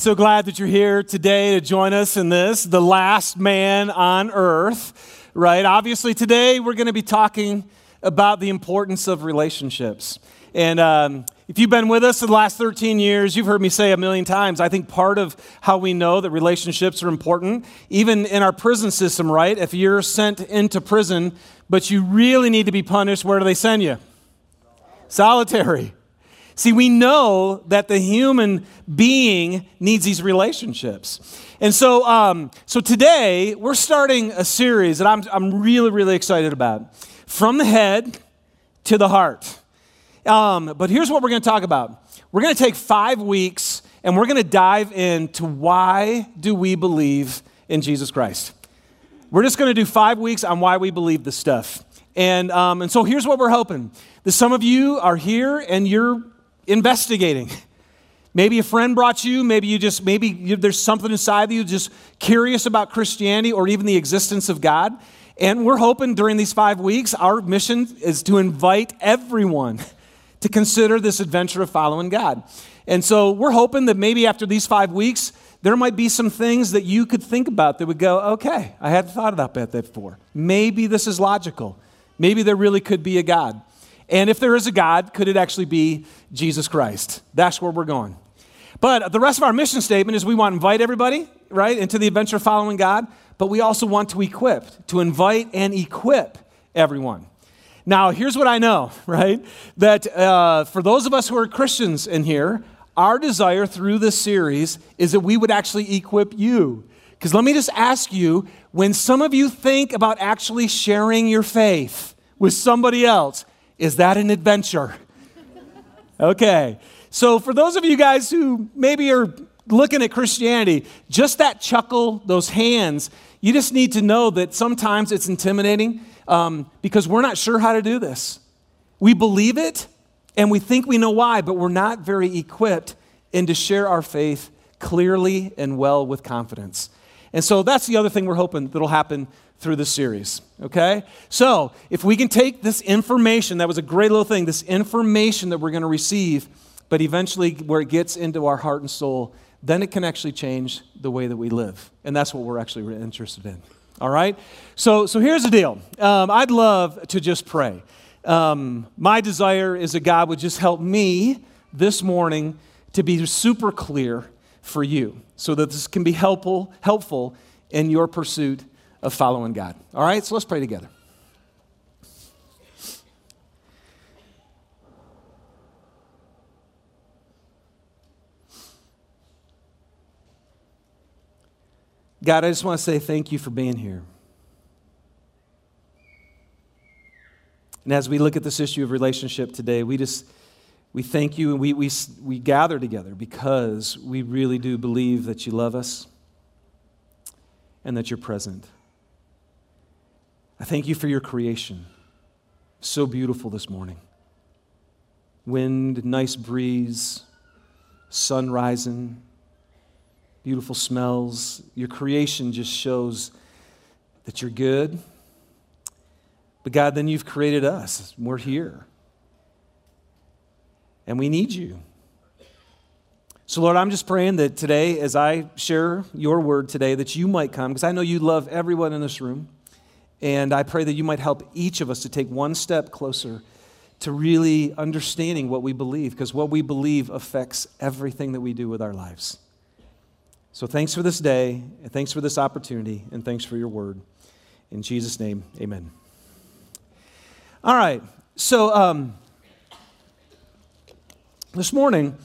So glad that you're here today to join us in this, the last man on earth, right? Obviously, today we're going to be talking about the importance of relationships. And um, if you've been with us the last 13 years, you've heard me say a million times, I think part of how we know that relationships are important, even in our prison system, right? If you're sent into prison, but you really need to be punished, where do they send you? Solitary. See, we know that the human being needs these relationships. And so, um, so today, we're starting a series that I'm, I'm really, really excited about From the Head to the Heart. Um, but here's what we're going to talk about we're going to take five weeks and we're going to dive into why do we believe in Jesus Christ. We're just going to do five weeks on why we believe this stuff. And, um, and so here's what we're hoping that some of you are here and you're investigating. Maybe a friend brought you, maybe you just, maybe you, there's something inside of you just curious about Christianity or even the existence of God. And we're hoping during these five weeks, our mission is to invite everyone to consider this adventure of following God. And so we're hoping that maybe after these five weeks, there might be some things that you could think about that would go, okay, I hadn't thought about that before. Maybe this is logical. Maybe there really could be a God. And if there is a God, could it actually be Jesus Christ? That's where we're going. But the rest of our mission statement is we want to invite everybody, right, into the adventure of following God, but we also want to equip, to invite and equip everyone. Now, here's what I know, right? That uh, for those of us who are Christians in here, our desire through this series is that we would actually equip you. Because let me just ask you when some of you think about actually sharing your faith with somebody else, is that an adventure? Okay. So, for those of you guys who maybe are looking at Christianity, just that chuckle, those hands, you just need to know that sometimes it's intimidating um, because we're not sure how to do this. We believe it and we think we know why, but we're not very equipped in to share our faith clearly and well with confidence. And so that's the other thing we're hoping that'll happen through the series. Okay? So, if we can take this information, that was a great little thing, this information that we're going to receive, but eventually where it gets into our heart and soul, then it can actually change the way that we live. And that's what we're actually interested in. All right? So, so here's the deal um, I'd love to just pray. Um, my desire is that God would just help me this morning to be super clear for you so that this can be helpful, helpful in your pursuit of following God. All right, so let's pray together. God, I just want to say thank you for being here. And as we look at this issue of relationship today, we just we thank you and we, we, we gather together because we really do believe that you love us and that you're present. I thank you for your creation. So beautiful this morning. Wind, nice breeze, sun rising, beautiful smells. Your creation just shows that you're good. But God, then you've created us. We're here. And we need you. So, Lord, I'm just praying that today, as I share your word today, that you might come, because I know you love everyone in this room. And I pray that you might help each of us to take one step closer to really understanding what we believe, because what we believe affects everything that we do with our lives. So thanks for this day, and thanks for this opportunity, and thanks for your word. In Jesus' name, amen. All right, so um, this morning,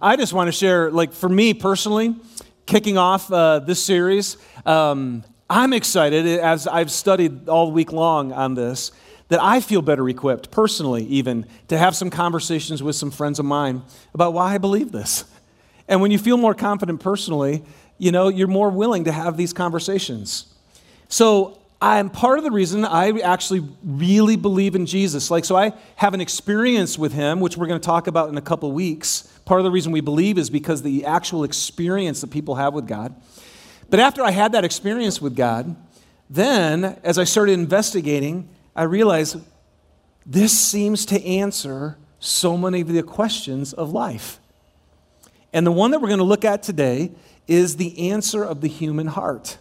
I just want to share, like for me personally, kicking off uh, this series. Um, I'm excited as I've studied all week long on this that I feel better equipped, personally, even, to have some conversations with some friends of mine about why I believe this. And when you feel more confident personally, you know, you're more willing to have these conversations. So I'm part of the reason I actually really believe in Jesus. Like, so I have an experience with him, which we're going to talk about in a couple weeks. Part of the reason we believe is because the actual experience that people have with God. But after I had that experience with God, then as I started investigating, I realized this seems to answer so many of the questions of life. And the one that we're going to look at today is the answer of the human heart.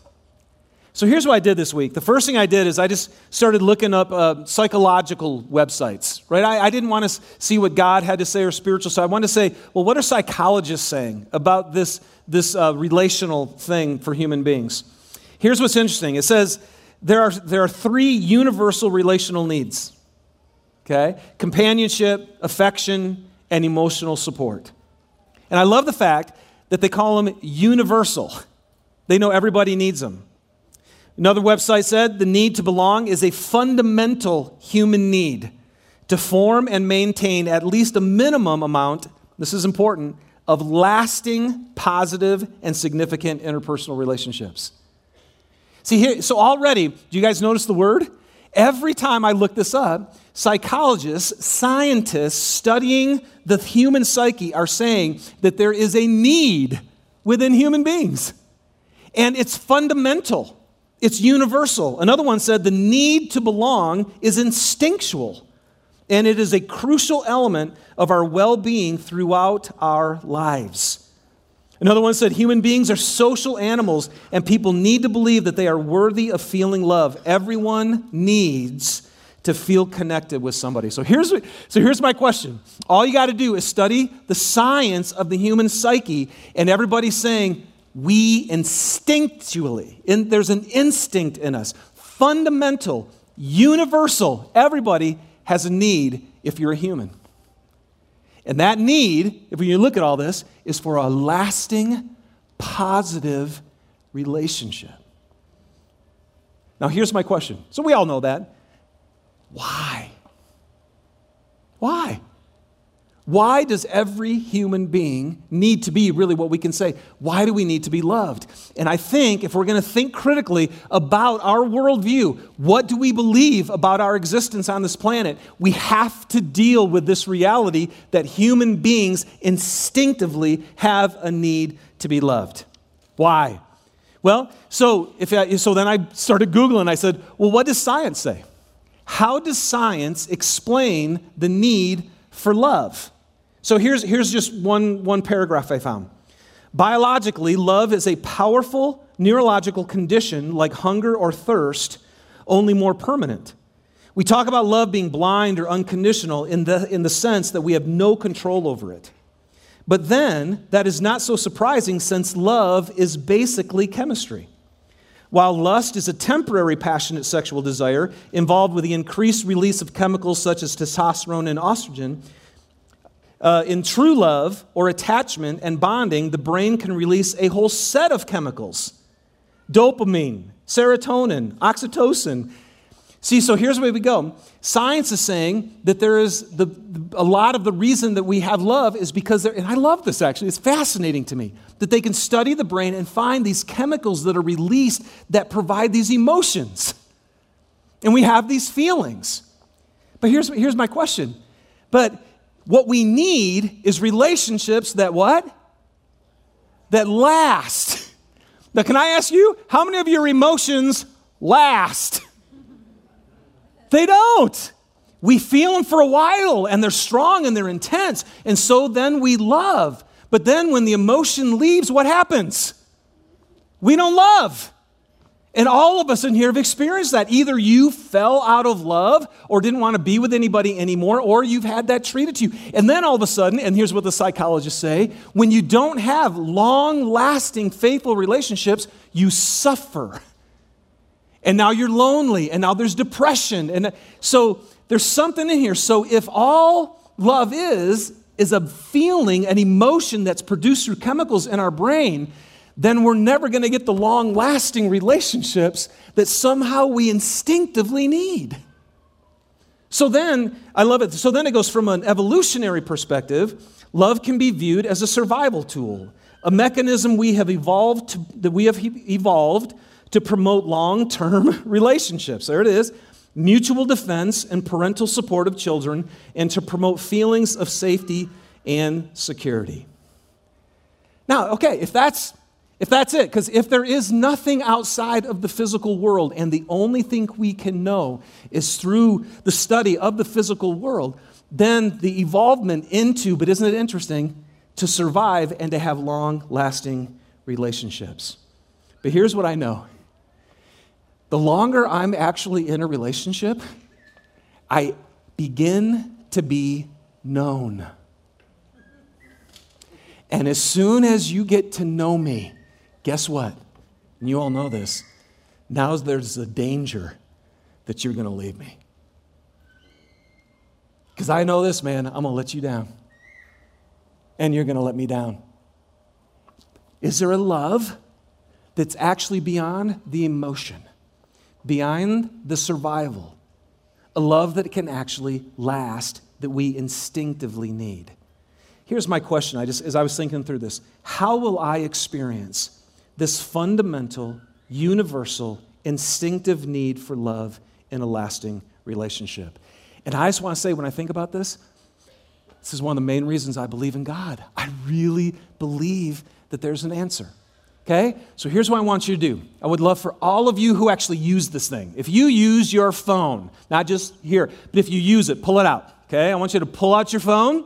So here's what I did this week. The first thing I did is I just started looking up uh, psychological websites, right? I, I didn't want to see what God had to say or spiritual, so I wanted to say, well, what are psychologists saying about this, this uh, relational thing for human beings? Here's what's interesting it says there are, there are three universal relational needs okay? Companionship, affection, and emotional support. And I love the fact that they call them universal. They know everybody needs them. Another website said the need to belong is a fundamental human need to form and maintain at least a minimum amount, this is important, of lasting, positive, and significant interpersonal relationships. See here, so already, do you guys notice the word? Every time I look this up, psychologists, scientists studying the human psyche are saying that there is a need within human beings. And it's fundamental, it's universal. Another one said the need to belong is instinctual, and it is a crucial element of our well being throughout our lives. Another one said human beings are social animals, and people need to believe that they are worthy of feeling love. Everyone needs to feel connected with somebody. So here's, so here's my question. All you got to do is study the science of the human psyche, and everybody's saying, we instinctually, in, there's an instinct in us, fundamental, universal. Everybody has a need if you're a human. And that need, if you look at all this, is for a lasting, positive relationship. Now, here's my question. So, we all know that. Why? Why? Why does every human being need to be really what we can say? Why do we need to be loved? And I think if we're going to think critically about our worldview, what do we believe about our existence on this planet? We have to deal with this reality that human beings instinctively have a need to be loved. Why? Well, so, if I, so then I started Googling. I said, well, what does science say? How does science explain the need for love? So here's, here's just one, one paragraph I found. Biologically, love is a powerful neurological condition like hunger or thirst, only more permanent. We talk about love being blind or unconditional in the, in the sense that we have no control over it. But then, that is not so surprising since love is basically chemistry. While lust is a temporary passionate sexual desire involved with the increased release of chemicals such as testosterone and estrogen, uh, in true love or attachment and bonding, the brain can release a whole set of chemicals dopamine, serotonin, oxytocin. See, so here's where we go. Science is saying that there is the, a lot of the reason that we have love is because, there, and I love this actually, it's fascinating to me, that they can study the brain and find these chemicals that are released that provide these emotions. And we have these feelings. But here's, here's my question. But what we need is relationships that what? That last. Now, can I ask you, how many of your emotions last? They don't. We feel them for a while and they're strong and they're intense. And so then we love. But then when the emotion leaves, what happens? We don't love. And all of us in here have experienced that. Either you fell out of love or didn't want to be with anybody anymore, or you've had that treated to you. And then all of a sudden, and here's what the psychologists say when you don't have long lasting, faithful relationships, you suffer. And now you're lonely, and now there's depression. And so there's something in here. So if all love is, is a feeling, an emotion that's produced through chemicals in our brain, then we're never going to get the long lasting relationships that somehow we instinctively need. So then, I love it. So then it goes from an evolutionary perspective, love can be viewed as a survival tool, a mechanism we have evolved to, that we have evolved to promote long-term relationships. There it is. Mutual defense and parental support of children and to promote feelings of safety and security. Now, okay, if that's if that's it, because if there is nothing outside of the physical world and the only thing we can know is through the study of the physical world, then the evolvement into, but isn't it interesting, to survive and to have long lasting relationships. But here's what I know the longer I'm actually in a relationship, I begin to be known. And as soon as you get to know me, guess what? And you all know this. Now there's a danger that you're going to leave me. Because I know this, man, I'm going to let you down. And you're going to let me down. Is there a love that's actually beyond the emotion, beyond the survival? A love that can actually last that we instinctively need. Here's my question I just as I was thinking through this. How will I experience this fundamental, universal, instinctive need for love in a lasting relationship? And I just want to say when I think about this, this is one of the main reasons I believe in God. I really believe that there's an answer. Okay? So here's what I want you to do. I would love for all of you who actually use this thing. If you use your phone, not just here, but if you use it, pull it out. Okay? I want you to pull out your phone.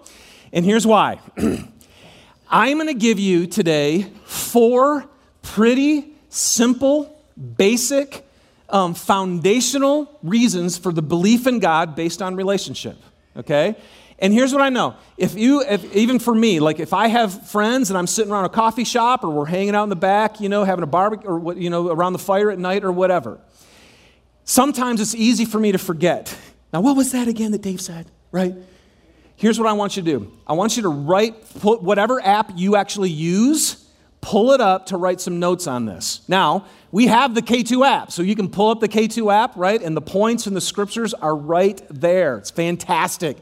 And here's why. I'm going to give you today four pretty simple, basic, um, foundational reasons for the belief in God based on relationship. Okay? And here's what I know. If you, if, even for me, like if I have friends and I'm sitting around a coffee shop or we're hanging out in the back, you know, having a barbecue or you know, around the fire at night or whatever, sometimes it's easy for me to forget. Now, what was that again that Dave said, right? Here's what I want you to do I want you to write, put whatever app you actually use, pull it up to write some notes on this. Now, we have the K2 app, so you can pull up the K2 app, right? And the points and the scriptures are right there. It's fantastic.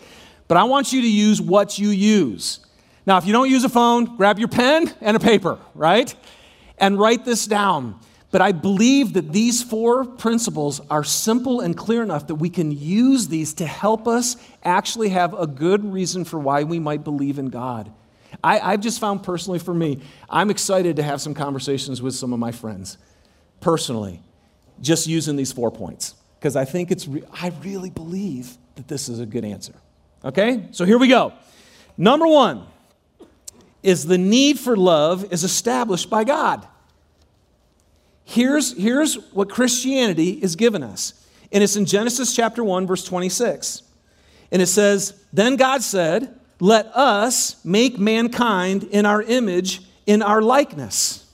But I want you to use what you use. Now, if you don't use a phone, grab your pen and a paper, right? And write this down. But I believe that these four principles are simple and clear enough that we can use these to help us actually have a good reason for why we might believe in God. I, have just found personally for me, I'm excited to have some conversations with some of my friends, personally, just using these four points. Because I think it's, re- I really believe that this is a good answer. Okay? So here we go. Number one is the need for love is established by God. Here's, here's what Christianity is given us. And it's in Genesis chapter 1, verse 26. And it says, Then God said, Let us make mankind in our image, in our likeness.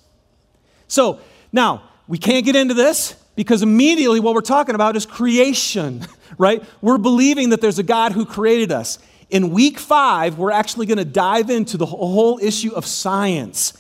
So now, we can't get into this because immediately what we're talking about is creation, right? We're believing that there's a God who created us. In week five, we're actually going to dive into the whole issue of science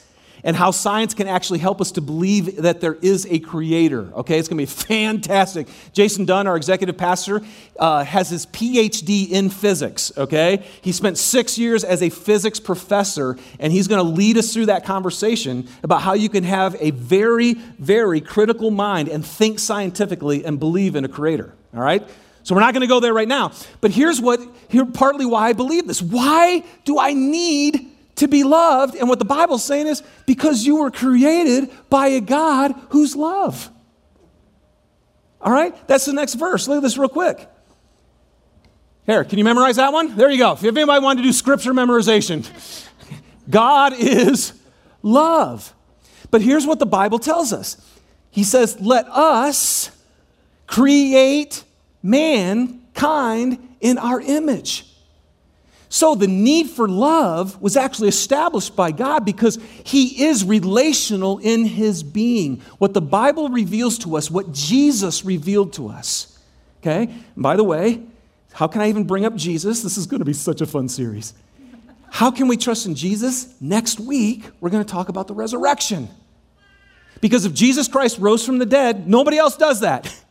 and how science can actually help us to believe that there is a creator. Okay, it's going to be fantastic. Jason Dunn, our executive pastor, uh, has his PhD in physics. Okay, he spent six years as a physics professor, and he's going to lead us through that conversation about how you can have a very, very critical mind and think scientifically and believe in a creator. All right. So we're not going to go there right now. But here's what here partly why I believe this. Why do I need to be loved. And what the Bible's saying is because you were created by a God who's love. All right? That's the next verse. Look at this real quick. Here, can you memorize that one? There you go. If anybody wanted to do scripture memorization, God is love. But here's what the Bible tells us He says, Let us create mankind in our image. So the need for love was actually established by God because He is relational in His being. What the Bible reveals to us, what Jesus revealed to us. Okay? And by the way, how can I even bring up Jesus? This is going to be such a fun series. How can we trust in Jesus? Next week, we're going to talk about the resurrection. Because if Jesus Christ rose from the dead, nobody else does that.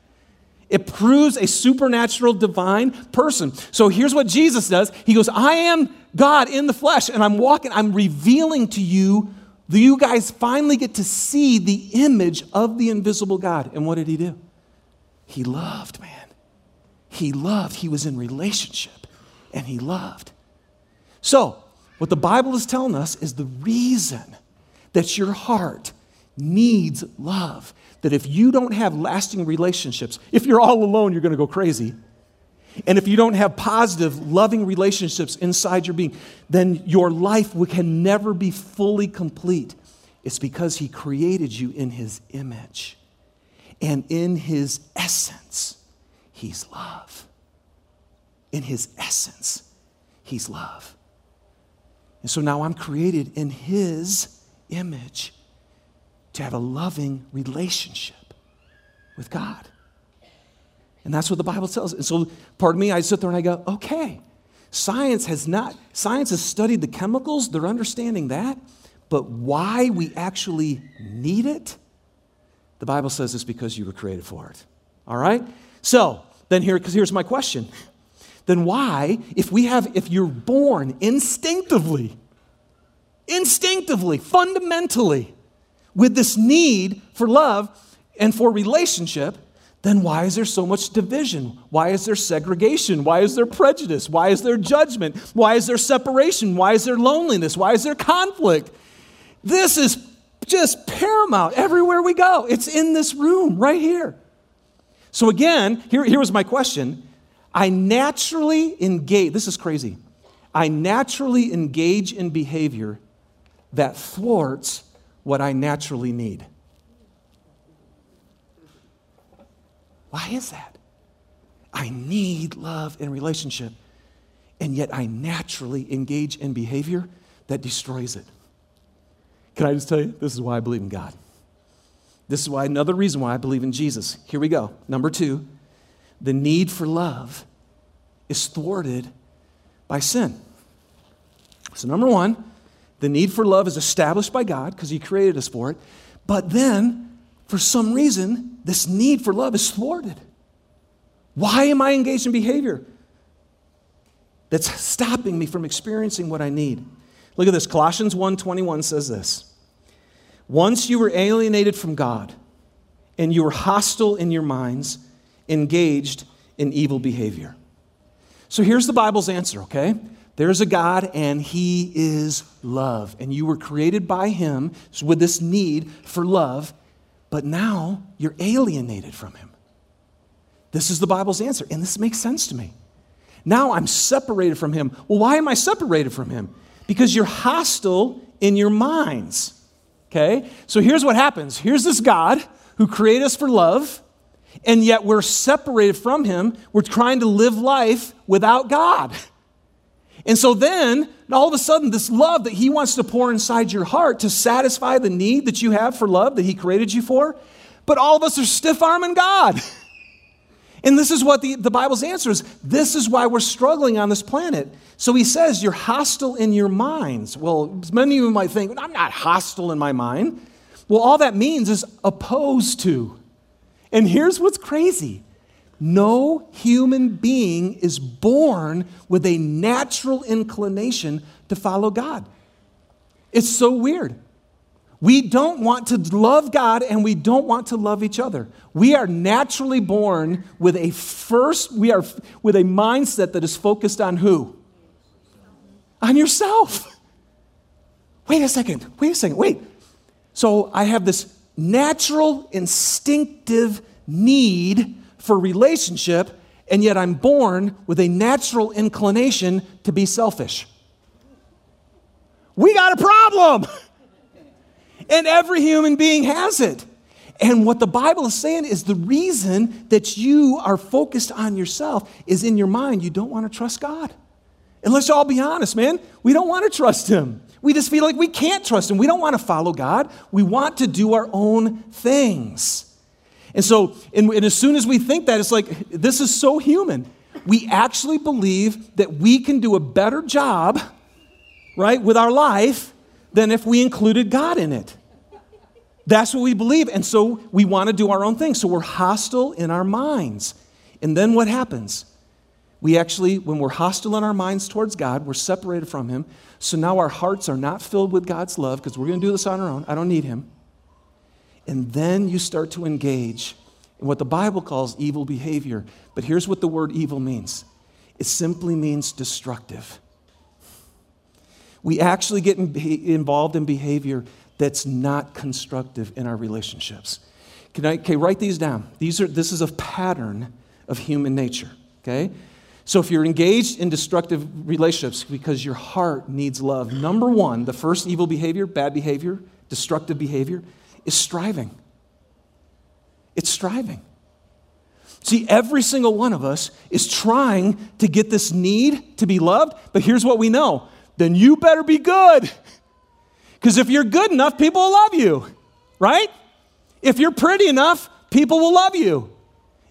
It proves a supernatural divine person. So here's what Jesus does He goes, I am God in the flesh, and I'm walking, I'm revealing to you you guys finally get to see the image of the invisible God. And what did He do? He loved, man. He loved. He was in relationship, and He loved. So, what the Bible is telling us is the reason that your heart needs love that if you don't have lasting relationships, if you're all alone, you're going to go crazy. And if you don't have positive, loving relationships inside your being, then your life can never be fully complete. It's because He created you in His image. And in His essence, He's love. In His essence, He's love. And so now I'm created in His image to have a loving relationship with God. And that's what the Bible tells. And so, pardon me, I sit there and I go, okay, science has not, science has studied the chemicals, they're understanding that, but why we actually need it, the Bible says it's because you were created for it. All right? So, then here, because here's my question. Then why, if we have, if you're born instinctively, instinctively, fundamentally, with this need for love and for relationship, then why is there so much division? Why is there segregation? Why is there prejudice? Why is there judgment? Why is there separation? Why is there loneliness? Why is there conflict? This is just paramount everywhere we go. It's in this room right here. So, again, here, here was my question. I naturally engage, this is crazy. I naturally engage in behavior that thwarts what I naturally need. Why is that? I need love and relationship, and yet I naturally engage in behavior that destroys it. Can I just tell you? This is why I believe in God. This is why another reason why I believe in Jesus. Here we go. Number two, the need for love is thwarted by sin. So, number one, the need for love is established by God because He created us for it. But then, for some reason, this need for love is thwarted. Why am I engaged in behavior that's stopping me from experiencing what I need? Look at this. Colossians 1:21 says this. Once you were alienated from God and you were hostile in your minds, engaged in evil behavior. So here's the Bible's answer, okay? There's a God and He is love. And you were created by Him with this need for love but now you're alienated from him. This is the Bible's answer, and this makes sense to me. Now I'm separated from him. Well, why am I separated from him? Because you're hostile in your minds. Okay? So here's what happens here's this God who created us for love, and yet we're separated from him. We're trying to live life without God. And so then, all of a sudden, this love that He wants to pour inside your heart to satisfy the need that you have for love that He created you for, but all of us are stiff arming God. And this is what the, the Bible's answer is. This is why we're struggling on this planet. So he says, You're hostile in your minds. Well, many of you might think, I'm not hostile in my mind. Well, all that means is opposed to. And here's what's crazy no human being is born with a natural inclination to follow God. It's so weird. We don't want to love God and we don't want to love each other. We are naturally born with a first, we are with a mindset that is focused on who? On yourself. Wait a second, wait a second, wait. So I have this natural, instinctive need for relationship, and yet I'm born with a natural inclination to be selfish. We got a problem. And every human being has it. And what the Bible is saying is the reason that you are focused on yourself is in your mind, you don't want to trust God. And let's all be honest, man. We don't want to trust Him. We just feel like we can't trust Him. We don't want to follow God. We want to do our own things. And so, and, and as soon as we think that, it's like, this is so human. We actually believe that we can do a better job, right, with our life than if we included God in it. That's what we believe. And so we want to do our own thing. So we're hostile in our minds. And then what happens? We actually, when we're hostile in our minds towards God, we're separated from Him. So now our hearts are not filled with God's love because we're going to do this on our own. I don't need Him. And then you start to engage in what the Bible calls evil behavior. But here's what the word evil means it simply means destructive. We actually get involved in behavior that's not constructive in our relationships. Can I okay, write these down? These are, this is a pattern of human nature, okay? So if you're engaged in destructive relationships because your heart needs love, number one, the first evil behavior, bad behavior, destructive behavior, is striving. It's striving. See, every single one of us is trying to get this need to be loved, but here's what we know then you better be good. Because if you're good enough, people will love you, right? If you're pretty enough, people will love you.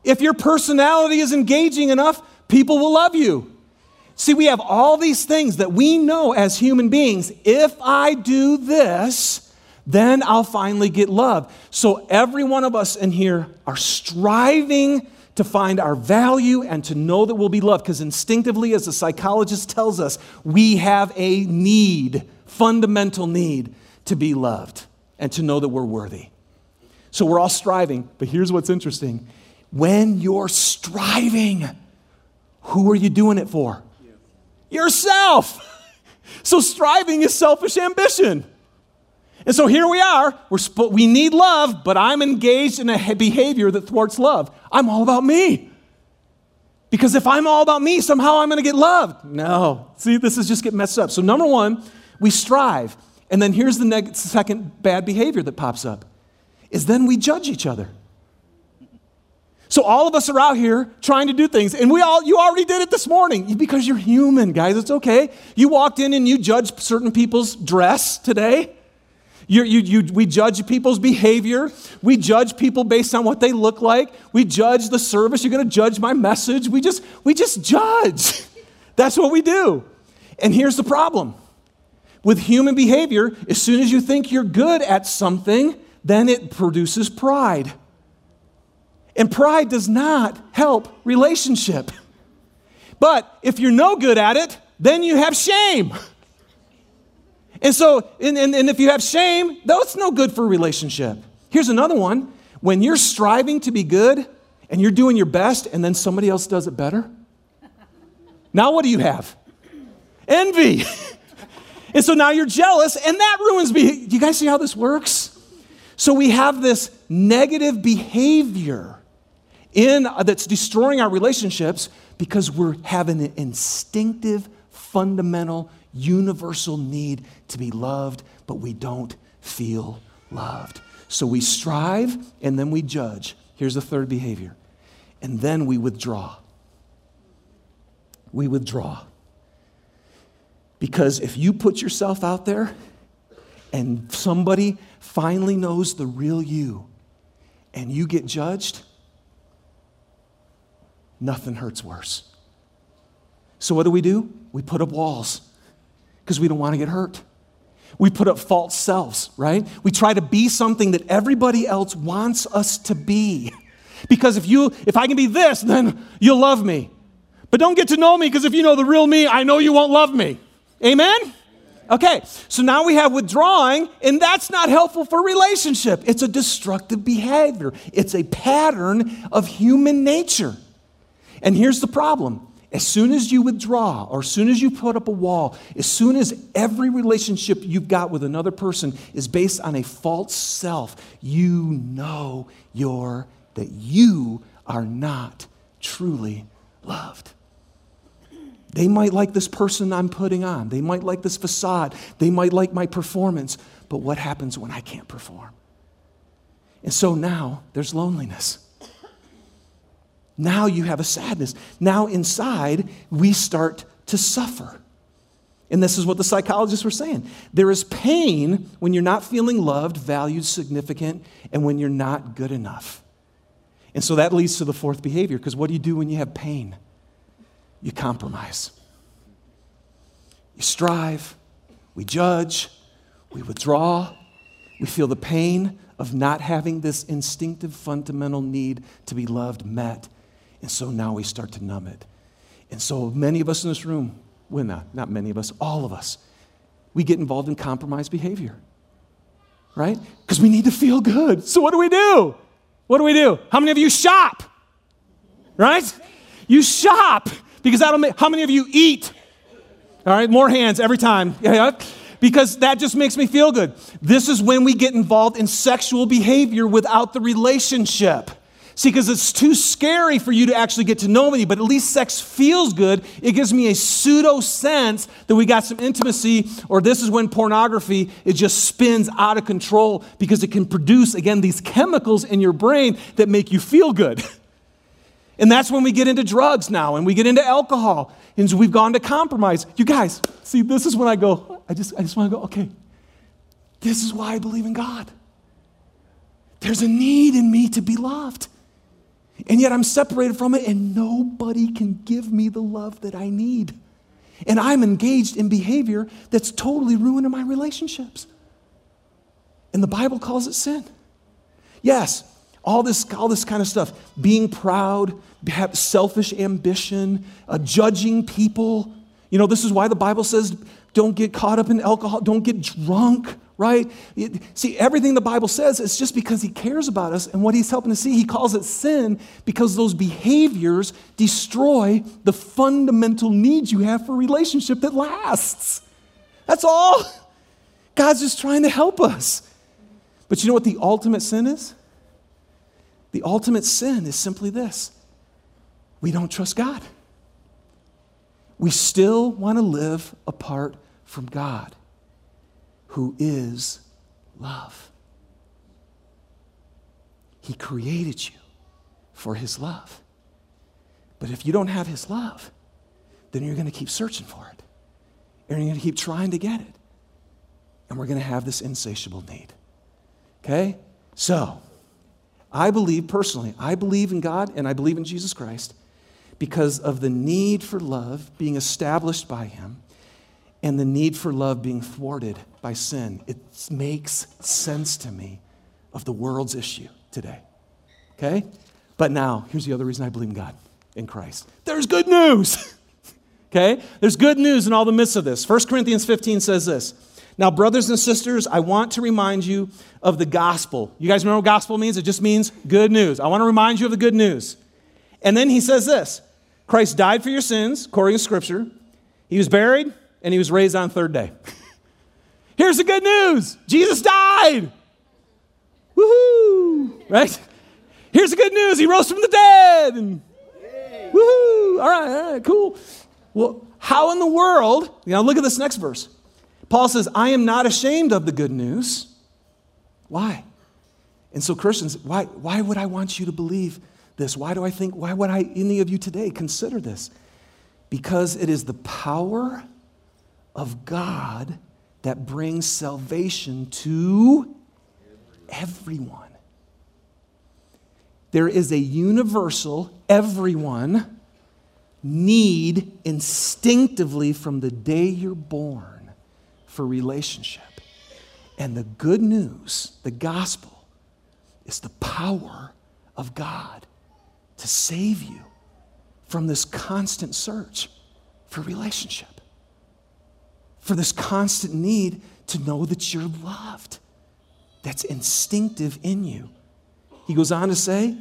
If your personality is engaging enough, people will love you. See, we have all these things that we know as human beings. If I do this, then I'll finally get love. So, every one of us in here are striving to find our value and to know that we'll be loved because instinctively, as the psychologist tells us, we have a need, fundamental need, to be loved and to know that we're worthy. So, we're all striving, but here's what's interesting when you're striving, who are you doing it for? Yourself. So striving is selfish ambition. And so here we are. We're sp- we need love, but I'm engaged in a behavior that thwarts love. I'm all about me. Because if I'm all about me, somehow I'm going to get loved. No. See, this is just getting messed up. So, number one, we strive. And then here's the neg- second bad behavior that pops up is then we judge each other. So all of us are out here trying to do things, and we all you already did it this morning because you're human, guys. It's okay. You walked in and you judged certain people's dress today. You, you, you, we judge people's behavior. We judge people based on what they look like. We judge the service. You're going to judge my message. We just we just judge. That's what we do. And here's the problem with human behavior: as soon as you think you're good at something, then it produces pride. And pride does not help relationship. But if you're no good at it, then you have shame. And so, and, and, and if you have shame, that's no good for a relationship. Here's another one when you're striving to be good and you're doing your best and then somebody else does it better, now what do you have? Envy. and so now you're jealous and that ruins me. Do you guys see how this works? So we have this negative behavior in, uh, that's destroying our relationships because we're having an instinctive, fundamental, universal need to be loved, but we don't feel loved. So we strive and then we judge. Here's the third behavior. And then we withdraw. We withdraw. Because if you put yourself out there and somebody finally knows the real you and you get judged, nothing hurts worse. So, what do we do? We put up walls because we don't want to get hurt. We put up false selves, right? We try to be something that everybody else wants us to be. Because if you if I can be this, then you'll love me. But don't get to know me because if you know the real me, I know you won't love me. Amen? Okay, so now we have withdrawing, and that's not helpful for relationship. It's a destructive behavior, it's a pattern of human nature. And here's the problem as soon as you withdraw, or as soon as you put up a wall, as soon as every relationship you've got with another person is based on a false self, you know you're, that you are not truly loved. They might like this person I'm putting on. They might like this facade. They might like my performance. But what happens when I can't perform? And so now there's loneliness. Now you have a sadness. Now inside, we start to suffer. And this is what the psychologists were saying. There is pain when you're not feeling loved, valued, significant, and when you're not good enough. And so that leads to the fourth behavior, because what do you do when you have pain? You compromise. You strive, we judge, we withdraw, we feel the pain of not having this instinctive fundamental need to be loved met and so now we start to numb it. And so many of us in this room, well, not, not many of us, all of us, we get involved in compromised behavior, right? Because we need to feel good. So what do we do? What do we do? How many of you shop? Right? You shop because that'll make, how many of you eat? All right, more hands every time. Yeah, because that just makes me feel good. This is when we get involved in sexual behavior without the relationship. See, because it's too scary for you to actually get to know me, but at least sex feels good. It gives me a pseudo sense that we got some intimacy, or this is when pornography, it just spins out of control because it can produce, again, these chemicals in your brain that make you feel good. And that's when we get into drugs now and we get into alcohol. And we've gone to compromise. You guys, see, this is when I go, I just, I just want to go, okay, this is why I believe in God. There's a need in me to be loved. And yet I'm separated from it, and nobody can give me the love that I need. And I'm engaged in behavior that's totally ruining my relationships. And the Bible calls it sin. Yes, all this, all this kind of stuff. Being proud, selfish ambition, uh, judging people. You know, this is why the Bible says don't get caught up in alcohol, don't get drunk, right? See, everything the Bible says is just because He cares about us and what He's helping us see. He calls it sin because those behaviors destroy the fundamental needs you have for a relationship that lasts. That's all. God's just trying to help us. But you know what the ultimate sin is? The ultimate sin is simply this we don't trust God. We still want to live apart from God, who is love. He created you for His love. But if you don't have His love, then you're going to keep searching for it. And you're going to keep trying to get it. And we're going to have this insatiable need. Okay? So, I believe personally, I believe in God and I believe in Jesus Christ because of the need for love being established by Him and the need for love being thwarted by sin. It makes sense to me of the world's issue today. Okay? But now, here's the other reason I believe in God, in Christ. There's good news. okay? There's good news in all the midst of this. 1 Corinthians 15 says this now, brothers and sisters, I want to remind you of the gospel. You guys remember what gospel means? It just means good news. I want to remind you of the good news. And then he says this Christ died for your sins, according to Scripture. He was buried, and he was raised on third day. Here's the good news Jesus died. Woohoo! Right? Here's the good news He rose from the dead. And woohoo! All right, all right, cool. Well, how in the world, you know, look at this next verse. Paul says, I am not ashamed of the good news. Why? And so, Christians, why, why would I want you to believe this? Why do I think, why would I, any of you today, consider this? Because it is the power of God that brings salvation to everyone. There is a universal, everyone need instinctively from the day you're born for relationship. And the good news, the gospel, is the power of God to save you from this constant search for relationship, for this constant need to know that you're loved. That's instinctive in you. He goes on to say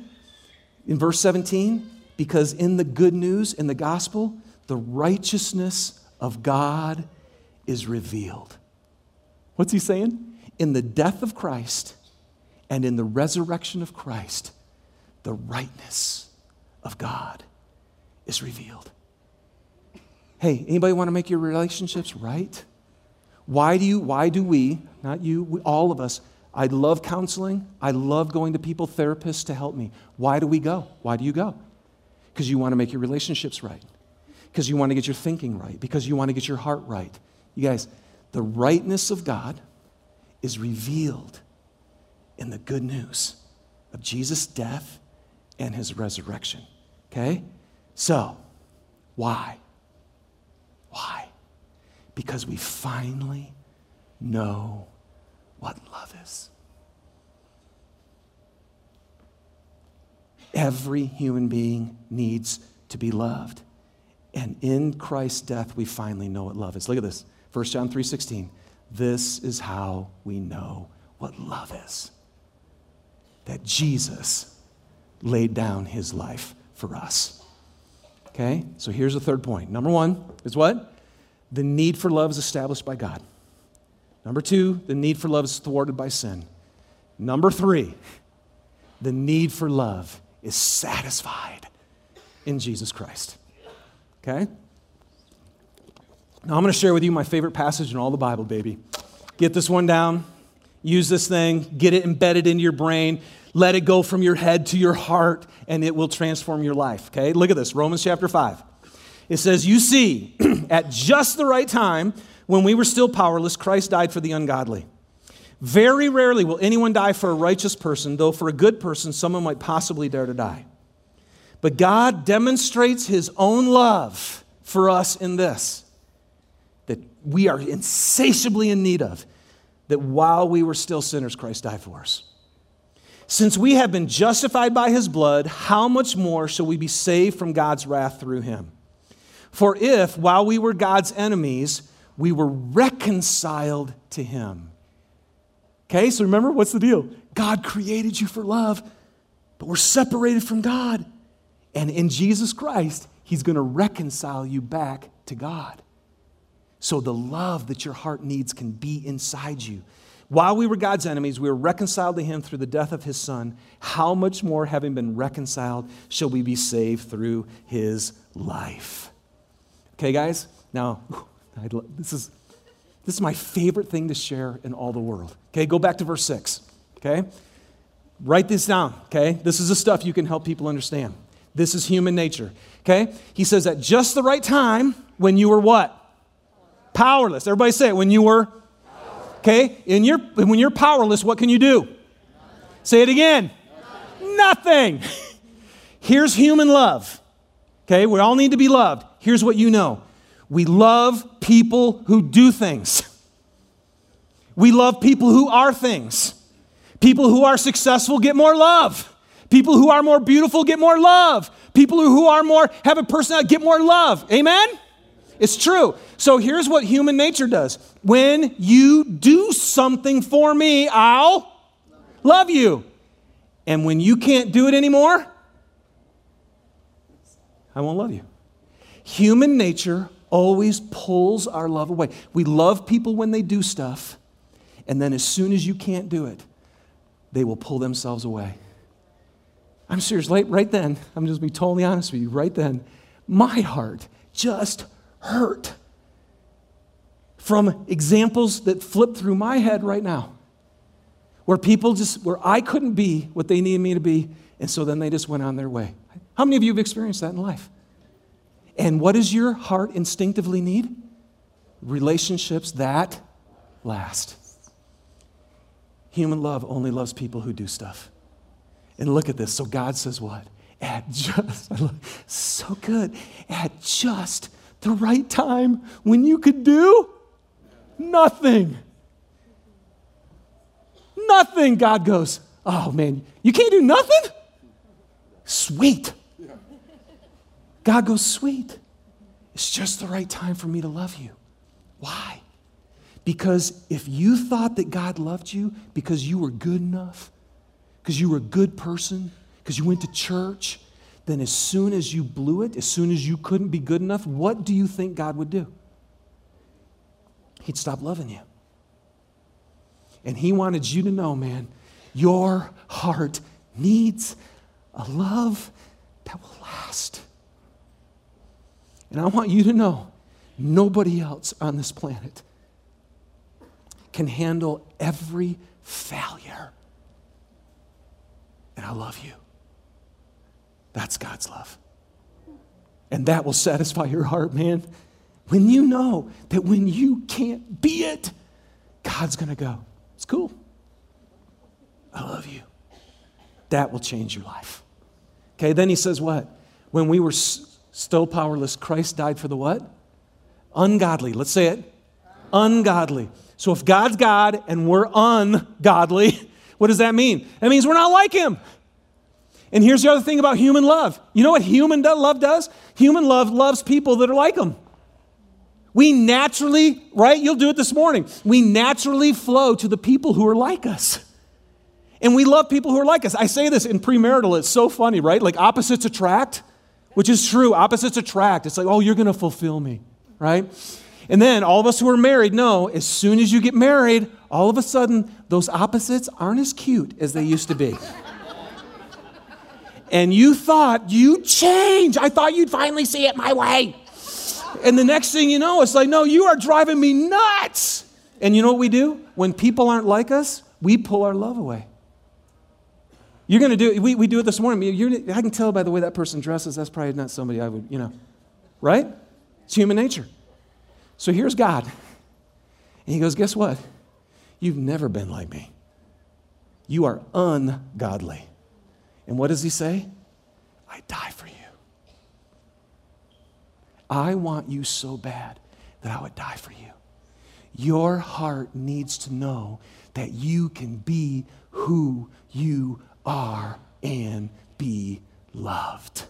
in verse 17, because in the good news, in the gospel, the righteousness of God is revealed. What's he saying? In the death of Christ and in the resurrection of Christ, the rightness of God is revealed. Hey, anybody want to make your relationships right? Why do you, why do we, not you, we, all of us, I love counseling. I love going to people, therapists to help me. Why do we go? Why do you go? Because you want to make your relationships right. Because you want to get your thinking right. Because you want to get your heart right. You guys, the rightness of God is revealed in the good news of Jesus' death and his resurrection. Okay? So, why? Why? Because we finally know what love is. Every human being needs to be loved. And in Christ's death, we finally know what love is. Look at this. 1 John 3:16. This is how we know what love is. That Jesus laid down his life for us. Okay? So here's the third point. Number 1 is what? The need for love is established by God. Number 2, the need for love is thwarted by sin. Number 3, the need for love is satisfied in Jesus Christ. Okay? Now I'm going to share with you my favorite passage in all the Bible, baby. Get this one down, use this thing, get it embedded into your brain, let it go from your head to your heart, and it will transform your life. Okay? Look at this Romans chapter 5. It says, You see, at just the right time, when we were still powerless, Christ died for the ungodly. Very rarely will anyone die for a righteous person, though for a good person, someone might possibly dare to die. But God demonstrates his own love for us in this that we are insatiably in need of, that while we were still sinners, Christ died for us. Since we have been justified by his blood, how much more shall we be saved from God's wrath through him? For if, while we were God's enemies, we were reconciled to him. Okay, so remember, what's the deal? God created you for love, but we're separated from God. And in Jesus Christ, he's going to reconcile you back to God. So the love that your heart needs can be inside you. While we were God's enemies, we were reconciled to him through the death of his son. How much more, having been reconciled, shall we be saved through his life? Okay, guys? Now, this is, this is my favorite thing to share in all the world. Okay, go back to verse 6. Okay? Write this down. Okay? This is the stuff you can help people understand. This is human nature. Okay? He says, at just the right time, when you were what? Powerless. Everybody say it. When you were, okay, in your, when you're powerless, what can you do? Say it again. Nothing. Here's human love. Okay, we all need to be loved. Here's what you know we love people who do things, we love people who are things. People who are successful get more love. People who are more beautiful get more love. People who are more have a personality get more love. Amen? It's true. So here's what human nature does when you do something for me, I'll love you. And when you can't do it anymore, I won't love you. Human nature always pulls our love away. We love people when they do stuff, and then as soon as you can't do it, they will pull themselves away. I'm serious, right, right then, I'm just be totally honest with you, right then, my heart just hurt from examples that flip through my head right now where people just where i couldn't be what they needed me to be and so then they just went on their way. How many of you have experienced that in life? And what does your heart instinctively need? Relationships that last. Human love only loves people who do stuff. And look at this. So god says what? At just so good. At just the right time when you could do nothing. Nothing. God goes, Oh man, you can't do nothing? Sweet. God goes, Sweet. It's just the right time for me to love you. Why? Because if you thought that God loved you because you were good enough, because you were a good person, because you went to church, then as soon as you blew it, as soon as you couldn't be good enough, what do you think God would do? He'd stop loving you. And He wanted you to know, man, your heart needs a love that will last. And I want you to know nobody else on this planet can handle every failure. And I love you. That's God's love. And that will satisfy your heart, man. When you know that when you can't be it, God's going to go, it's cool. I love you. That will change your life. Okay, then he says what? When we were s- still powerless, Christ died for the what? Ungodly. Let's say it. Ungodly. So if God's God and we're ungodly, what does that mean? That means we're not like him. And here's the other thing about human love. You know what human love does? Human love loves people that are like them. We naturally, right? You'll do it this morning. We naturally flow to the people who are like us. And we love people who are like us. I say this in premarital, it's so funny, right? Like opposites attract, which is true. Opposites attract. It's like, oh, you're going to fulfill me, right? And then all of us who are married know as soon as you get married, all of a sudden, those opposites aren't as cute as they used to be. And you thought you'd change. I thought you'd finally see it my way. And the next thing you know, it's like, no, you are driving me nuts. And you know what we do? When people aren't like us, we pull our love away. You're going to do it. We, we do it this morning. You're, I can tell by the way that person dresses, that's probably not somebody I would, you know, right? It's human nature. So here's God. And he goes, Guess what? You've never been like me. You are ungodly. And what does he say? I die for you. I want you so bad that I would die for you. Your heart needs to know that you can be who you are and be loved.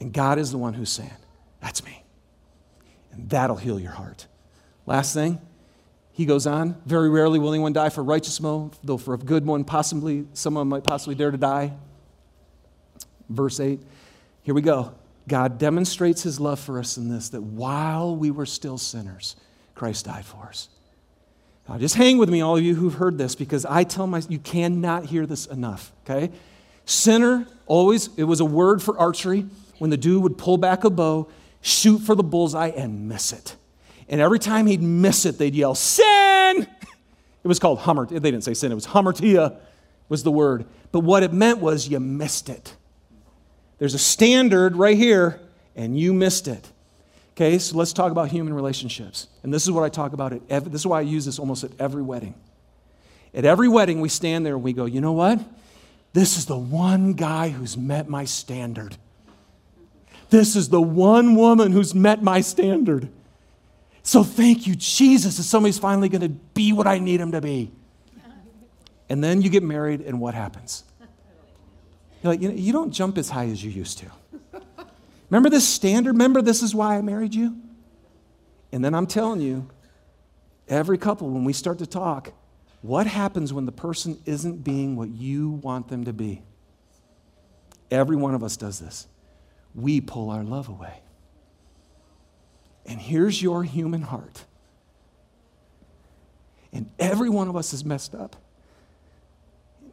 And God is the one who's saying, That's me. And that'll heal your heart. Last thing, he goes on, very rarely will anyone die for righteous mo, though for a good one, possibly someone might possibly dare to die. Verse 8, here we go. God demonstrates his love for us in this that while we were still sinners, Christ died for us. Now, just hang with me, all of you who've heard this, because I tell my you cannot hear this enough, okay? Sinner, always, it was a word for archery. When the dude would pull back a bow, shoot for the bullseye, and miss it. And every time he'd miss it, they'd yell, Sin! It was called Hummer. They didn't say sin, it was Hamartia, was the word. But what it meant was you missed it. There's a standard right here, and you missed it. Okay, so let's talk about human relationships. And this is what I talk about at every, this is why I use this almost at every wedding. At every wedding, we stand there and we go, you know what? This is the one guy who's met my standard. This is the one woman who's met my standard. So thank you, Jesus, that somebody's finally going to be what I need him to be. And then you get married, and what happens? You're like, you, know, you don't jump as high as you used to. Remember this standard? Remember this is why I married you? And then I'm telling you, every couple, when we start to talk, what happens when the person isn't being what you want them to be? Every one of us does this. We pull our love away. And here's your human heart. And every one of us is messed up.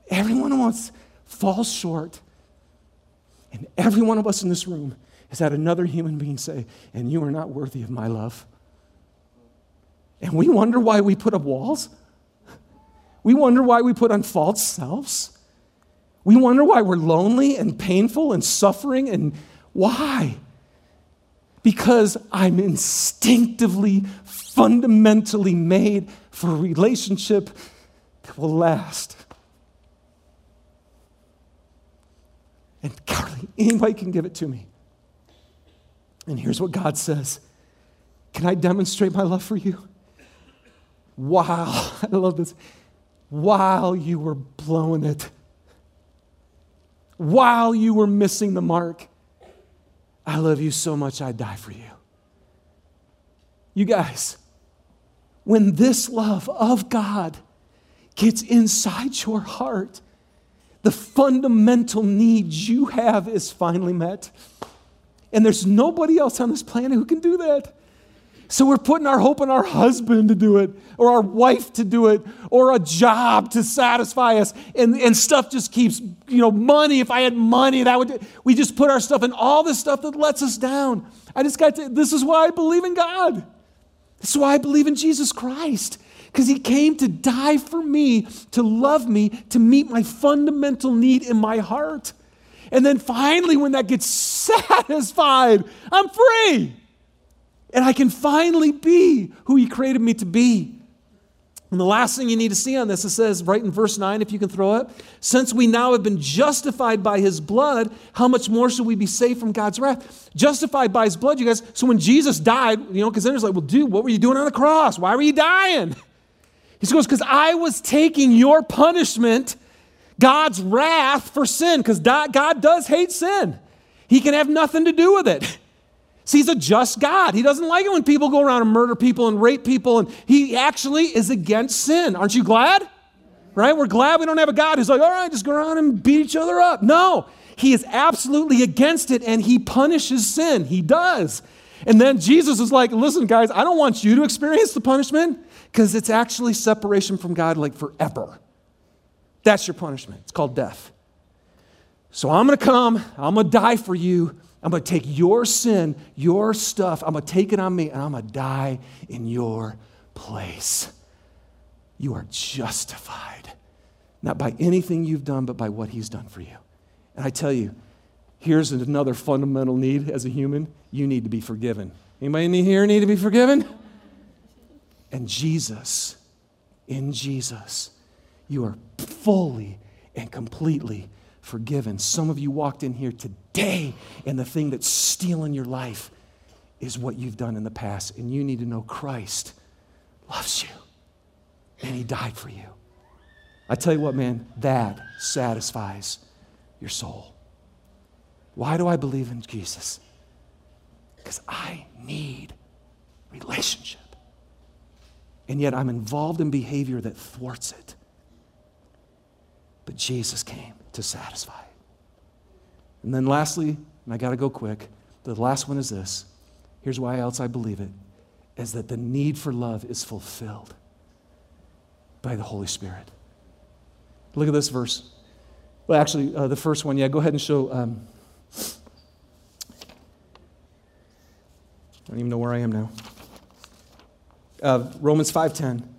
Every one of us falls short. And every one of us in this room has had another human being say, and you are not worthy of my love. And we wonder why we put up walls. We wonder why we put on false selves. We wonder why we're lonely and painful and suffering and why? Because I'm instinctively, fundamentally made for a relationship that will last. And Carly, anybody can give it to me. And here's what God says Can I demonstrate my love for you? While, I love this, while you were blowing it, while you were missing the mark, I love you so much, I'd die for you. You guys, when this love of God gets inside your heart, the fundamental needs you have is finally met. And there's nobody else on this planet who can do that. So we're putting our hope in our husband to do it, or our wife to do it, or a job to satisfy us. And, and stuff just keeps, you know, money. If I had money, that would, we just put our stuff in all this stuff that lets us down. I just got to, this is why I believe in God. This is why I believe in Jesus Christ. Because he came to die for me, to love me, to meet my fundamental need in my heart. And then finally, when that gets satisfied, I'm free. And I can finally be who He created me to be. And the last thing you need to see on this, it says right in verse 9, if you can throw it, since we now have been justified by his blood, how much more should we be saved from God's wrath? Justified by his blood, you guys. So when Jesus died, you know, because then it's like, well, dude, what were you doing on the cross? Why were you dying? He goes, because I was taking your punishment God's wrath for sin, because God does hate sin. He can have nothing to do with it. See, he's a just God. He doesn't like it when people go around and murder people and rape people, and he actually is against sin. Aren't you glad? Right? We're glad we don't have a God who's like, all right, just go around and beat each other up. No, he is absolutely against it, and he punishes sin. He does. And then Jesus is like, listen, guys, I don't want you to experience the punishment because it's actually separation from God like forever. That's your punishment. It's called death. So I'm going to come, I'm going to die for you. I'm going to take your sin, your stuff, I'm going to take it on me, and I'm going to die in your place. You are justified, not by anything you've done, but by what He's done for you. And I tell you, here's another fundamental need as a human you need to be forgiven. Anybody here need to be forgiven? And Jesus, in Jesus, you are fully and completely forgiven. Some of you walked in here today, and the thing that's stealing your life is what you've done in the past. And you need to know Christ loves you, and He died for you. I tell you what, man, that satisfies your soul. Why do I believe in Jesus? Because I need relationship. And yet I'm involved in behavior that thwarts it. But Jesus came to satisfy. And then lastly, and I got to go quick, the last one is this. Here's why else I believe it is that the need for love is fulfilled by the Holy Spirit. Look at this verse. Well, actually, uh, the first one, yeah, go ahead and show. Um, I don't even know where I am now. Uh, Romans 5:10.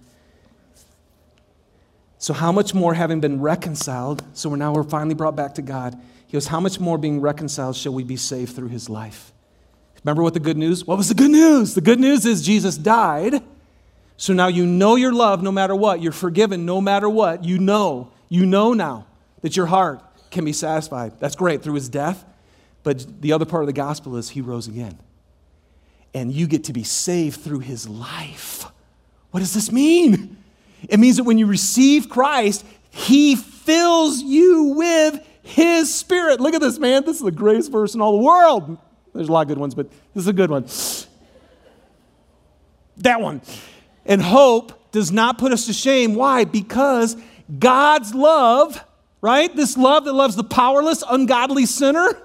So, how much more, having been reconciled, so we're now we're finally brought back to God, he goes, How much more being reconciled shall we be saved through his life? Remember what the good news? What was the good news? The good news is Jesus died. So now you know your love no matter what. You're forgiven no matter what. You know. You know now that your heart can be satisfied. That's great through his death. But the other part of the gospel is he rose again. And you get to be saved through his life. What does this mean? It means that when you receive Christ, He fills you with His Spirit. Look at this, man. This is the greatest verse in all the world. There's a lot of good ones, but this is a good one. That one. And hope does not put us to shame. Why? Because God's love, right? This love that loves the powerless, ungodly sinner,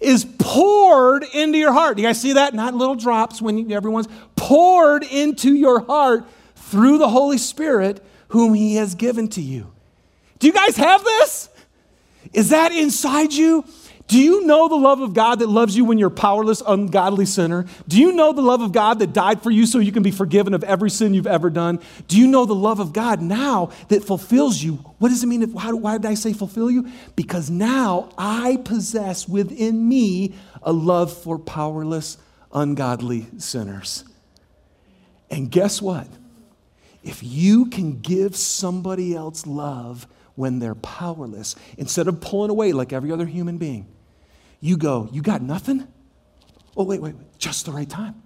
is poured into your heart. Do you guys see that? Not little drops when everyone's poured into your heart through the Holy Spirit whom He has given to you. Do you guys have this? Is that inside you? Do you know the love of God that loves you when you're a powerless, ungodly sinner? Do you know the love of God that died for you so you can be forgiven of every sin you've ever done? Do you know the love of God now that fulfills you? What does it mean? If, how, why did I say fulfill you? Because now I possess within me a love for powerless, ungodly sinners. And guess what? If you can give somebody else love when they're powerless, instead of pulling away like every other human being, you go, You got nothing? Oh, wait, wait, wait. Just the right time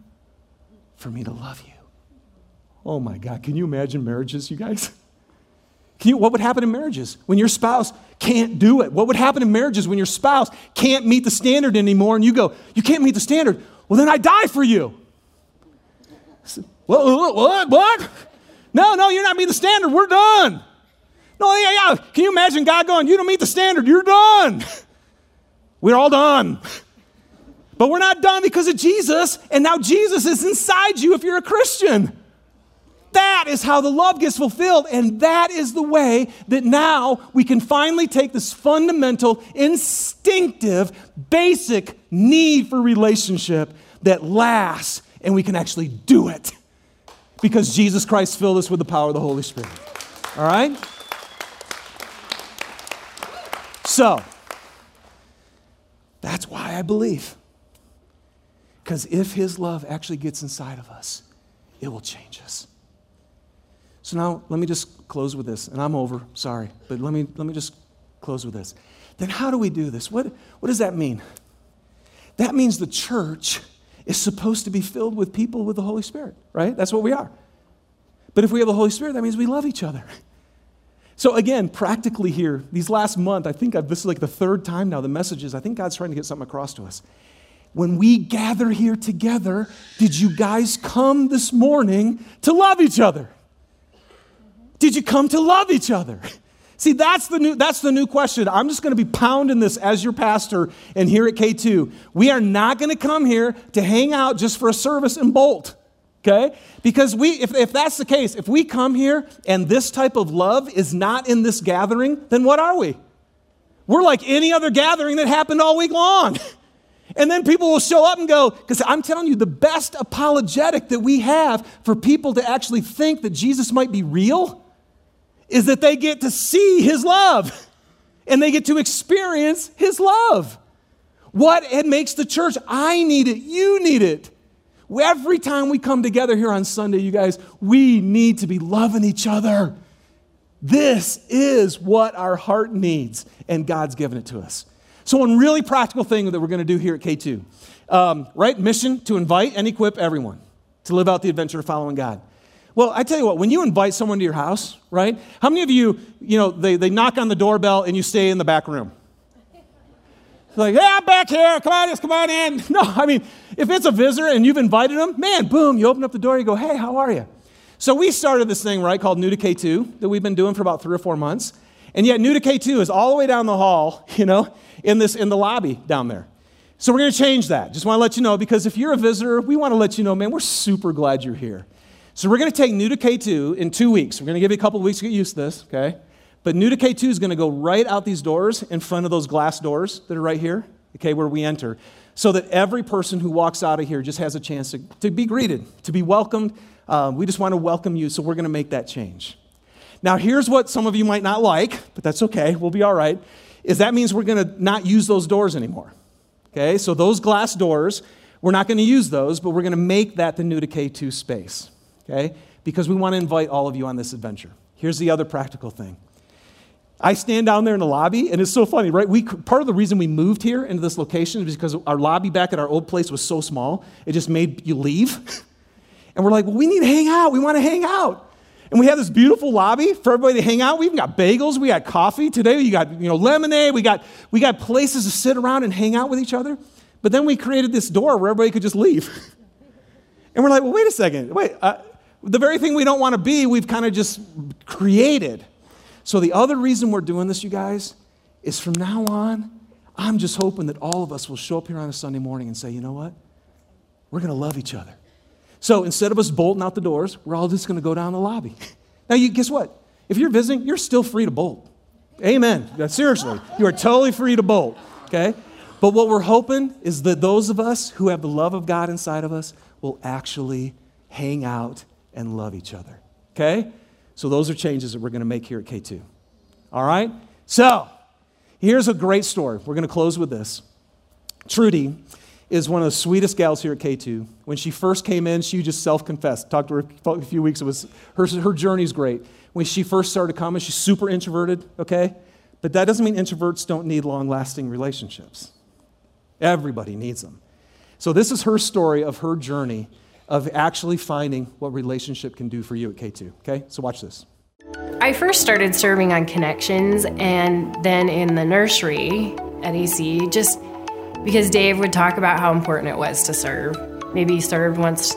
for me to love you. Oh my God. Can you imagine marriages, you guys? You, what would happen in marriages when your spouse can't do it? What would happen in marriages when your spouse can't meet the standard anymore and you go, You can't meet the standard? Well, then I die for you. What? What? What? No, no, you're not meeting the standard. We're done. No, yeah, yeah. Can you imagine God going, You don't meet the standard. You're done. We're all done. But we're not done because of Jesus, and now Jesus is inside you if you're a Christian. That is how the love gets fulfilled, and that is the way that now we can finally take this fundamental, instinctive, basic need for relationship that lasts, and we can actually do it because Jesus Christ filled us with the power of the Holy Spirit. All right? So, that's why I believe. Because if His love actually gets inside of us, it will change us. So now let me just close with this, and I'm over, sorry, but let me, let me just close with this. Then how do we do this? What, what does that mean? That means the church is supposed to be filled with people with the Holy Spirit, right? That's what we are. But if we have the Holy Spirit, that means we love each other. So, again, practically here, these last month, I think I've, this is like the third time now, the messages, I think God's trying to get something across to us. When we gather here together, did you guys come this morning to love each other? Did you come to love each other? See, that's the new, that's the new question. I'm just going to be pounding this as your pastor and here at K2. We are not going to come here to hang out just for a service and bolt. Okay? Because we, if, if that's the case, if we come here and this type of love is not in this gathering, then what are we? we're like any other gathering that happened all week long. And then people will show up and go, because I'm telling you, the best apologetic that we have for people to actually think that Jesus might be real is that they get to see his love and they get to experience his love. What it makes the church, I need it, you need it. Every time we come together here on Sunday, you guys, we need to be loving each other. This is what our heart needs, and God's given it to us. So, one really practical thing that we're going to do here at K2, um, right? Mission to invite and equip everyone to live out the adventure of following God. Well, I tell you what, when you invite someone to your house, right? How many of you, you know, they, they knock on the doorbell and you stay in the back room? It's like, yeah, I'm back here. Come on, just come on in. No, I mean, if it's a visitor and you've invited them, man, boom, you open up the door, you go, hey, how are you? So we started this thing, right, called New to K2 that we've been doing for about three or four months. And yet New to K2 is all the way down the hall, you know, in this in the lobby down there. So we're going to change that. Just want to let you know because if you're a visitor, we want to let you know, man, we're super glad you're here. So we're going to take New to K2 in two weeks. We're going to give you a couple weeks to get used to this, okay? But New to K2 is going to go right out these doors in front of those glass doors that are right here, okay, where we enter, so that every person who walks out of here just has a chance to, to be greeted, to be welcomed, um, we just want to welcome you, so we're going to make that change. Now, here's what some of you might not like, but that's okay. We'll be all right. Is that means we're going to not use those doors anymore. Okay, so those glass doors, we're not going to use those, but we're going to make that the new to K2 space. Okay, because we want to invite all of you on this adventure. Here's the other practical thing. I stand down there in the lobby, and it's so funny, right? We, part of the reason we moved here into this location is because our lobby back at our old place was so small, it just made you leave. And we're like, well, we need to hang out. We want to hang out. And we have this beautiful lobby for everybody to hang out. We've got bagels, we got coffee. Today you got, you know, lemonade, we got, we got places to sit around and hang out with each other. But then we created this door where everybody could just leave. and we're like, well, wait a second. Wait, uh, the very thing we don't want to be, we've kind of just created. So the other reason we're doing this, you guys, is from now on, I'm just hoping that all of us will show up here on a Sunday morning and say, you know what? We're going to love each other. So instead of us bolting out the doors, we're all just going to go down the lobby. Now, you guess what? If you're visiting, you're still free to bolt. Amen. Seriously, you are totally free to bolt. Okay? But what we're hoping is that those of us who have the love of God inside of us will actually hang out and love each other. Okay? So those are changes that we're going to make here at K2. All right? So, here's a great story. We're going to close with this. Trudy is one of the sweetest gals here at K2. When she first came in, she just self confessed. Talked to her a few weeks. It was her, her journey's great. When she first started coming, she's super introverted, okay? But that doesn't mean introverts don't need long lasting relationships. Everybody needs them. So, this is her story of her journey of actually finding what relationship can do for you at K2, okay? So, watch this. I first started serving on Connections and then in the nursery at AC, just because Dave would talk about how important it was to serve. Maybe he served once,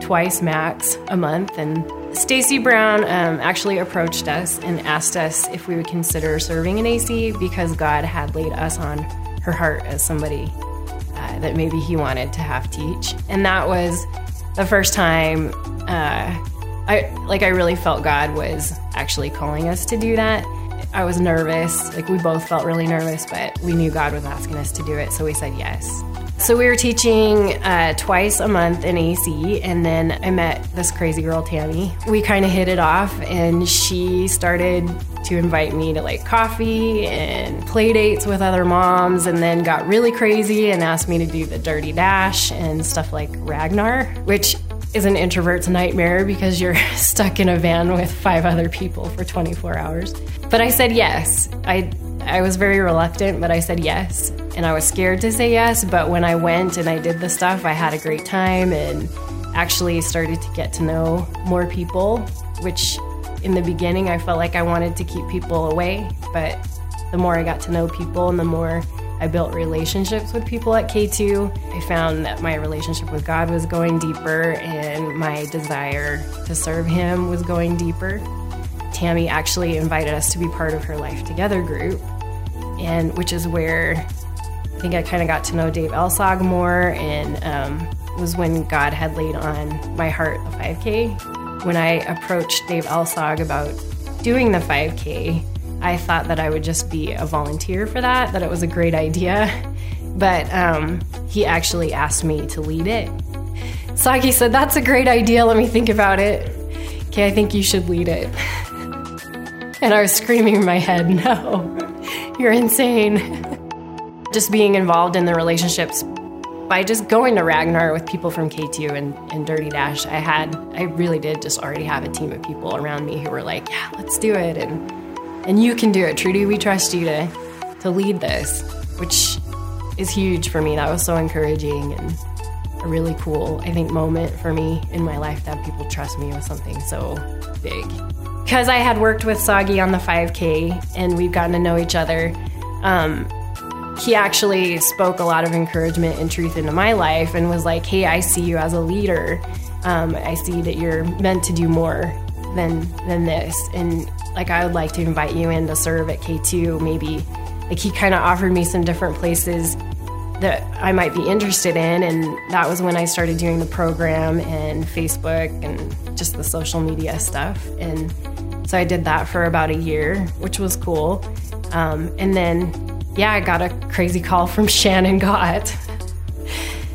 twice max a month. And Stacy Brown um, actually approached us and asked us if we would consider serving in AC because God had laid us on her heart as somebody uh, that maybe he wanted to have teach. And that was the first time uh, I like I really felt God was actually calling us to do that. I was nervous. Like we both felt really nervous, but we knew God was asking us to do it, so we said yes. So we were teaching uh, twice a month in AC, and then I met this crazy girl, Tammy. We kind of hit it off, and she started to invite me to like coffee and play dates with other moms, and then got really crazy and asked me to do the dirty dash and stuff like Ragnar, which is an introvert's nightmare because you're stuck in a van with five other people for 24 hours. But I said yes. I I was very reluctant, but I said yes. And I was scared to say yes, but when I went and I did the stuff, I had a great time and actually started to get to know more people, which in the beginning I felt like I wanted to keep people away, but the more I got to know people and the more I built relationships with people at K2. I found that my relationship with God was going deeper and my desire to serve Him was going deeper. Tammy actually invited us to be part of her Life Together group, and which is where I think I kind of got to know Dave Elsog more, and um, was when God had laid on my heart the 5K. When I approached Dave Elsog about doing the 5K, I thought that I would just be a volunteer for that, that it was a great idea. But um, he actually asked me to lead it. Sagi said, That's a great idea. Let me think about it. Okay, I think you should lead it. And I was screaming in my head, No, you're insane. Just being involved in the relationships by just going to Ragnar with people from K2 and, and Dirty Dash, I had, I really did just already have a team of people around me who were like, yeah, let's do it. And, and you can do it. Trudy, we trust you to, to lead this, which is huge for me. That was so encouraging and a really cool, I think, moment for me in my life that people trust me with something so big. Because I had worked with Sagi on the 5K and we've gotten to know each other. Um, he actually spoke a lot of encouragement and truth into my life and was like, hey, I see you as a leader. Um, I see that you're meant to do more than than this. And like I would like to invite you in to serve at K2 maybe. Like he kind of offered me some different places that I might be interested in and that was when I started doing the program and Facebook and just the social media stuff. And so I did that for about a year, which was cool. Um, and then yeah, I got a crazy call from Shannon Gott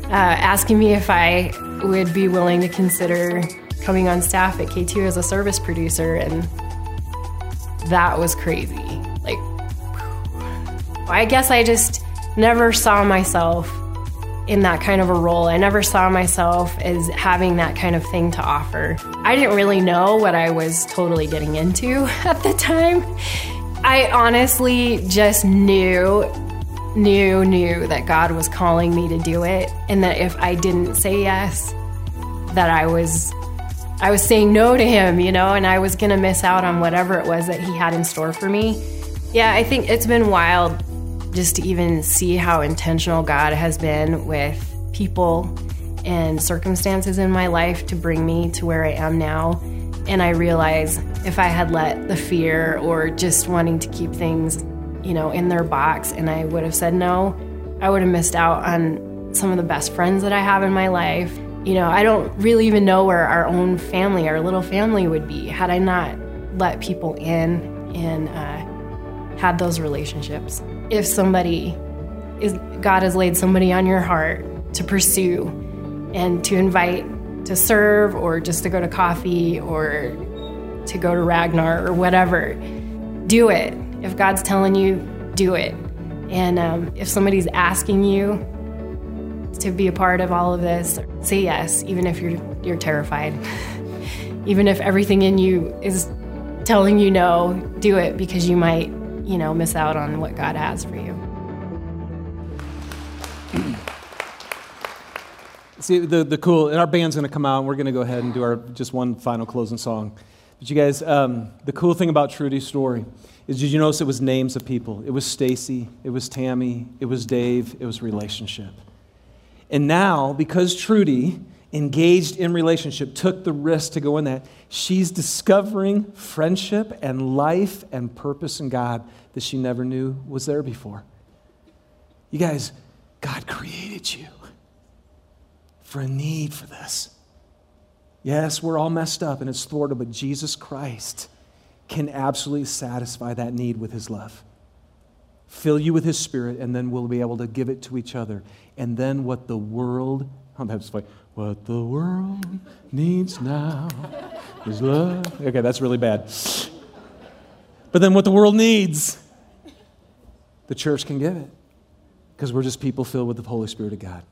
uh, asking me if I would be willing to consider coming on staff at K2 as a service producer. And that was crazy. Like, I guess I just never saw myself in that kind of a role. I never saw myself as having that kind of thing to offer. I didn't really know what I was totally getting into at the time. I honestly just knew, knew, knew that God was calling me to do it, and that if I didn't say yes, that I was, I was saying no to Him, you know, and I was gonna miss out on whatever it was that He had in store for me. Yeah, I think it's been wild just to even see how intentional God has been with people and circumstances in my life to bring me to where I am now. And I realize if I had let the fear or just wanting to keep things, you know, in their box and I would have said no, I would have missed out on some of the best friends that I have in my life. You know, I don't really even know where our own family, our little family would be had I not let people in and uh, had those relationships. If somebody is, God has laid somebody on your heart to pursue and to invite to serve or just to go to coffee or to go to Ragnar or whatever, do it. If God's telling you, do it. And um, if somebody's asking you to be a part of all of this, say yes, even if you're you're terrified. even if everything in you is telling you no, do it because you might, you know, miss out on what God has for you. See, the, the cool, and our band's going to come out, and we're going to go ahead and do our just one final closing song. But you guys, um, the cool thing about Trudy's story is did you notice it was names of people? It was Stacy, it was Tammy, it was Dave, it was relationship. And now, because Trudy engaged in relationship, took the risk to go in that, she's discovering friendship and life and purpose in God that she never knew was there before. You guys, God created you for a need for this. Yes, we're all messed up and it's thwarted, but Jesus Christ can absolutely satisfy that need with his love. Fill you with his spirit, and then we'll be able to give it to each other. And then what the world, oh, I'm like, what the world needs now is love. Okay, that's really bad. But then what the world needs, the church can give it. Because we're just people filled with the Holy Spirit of God.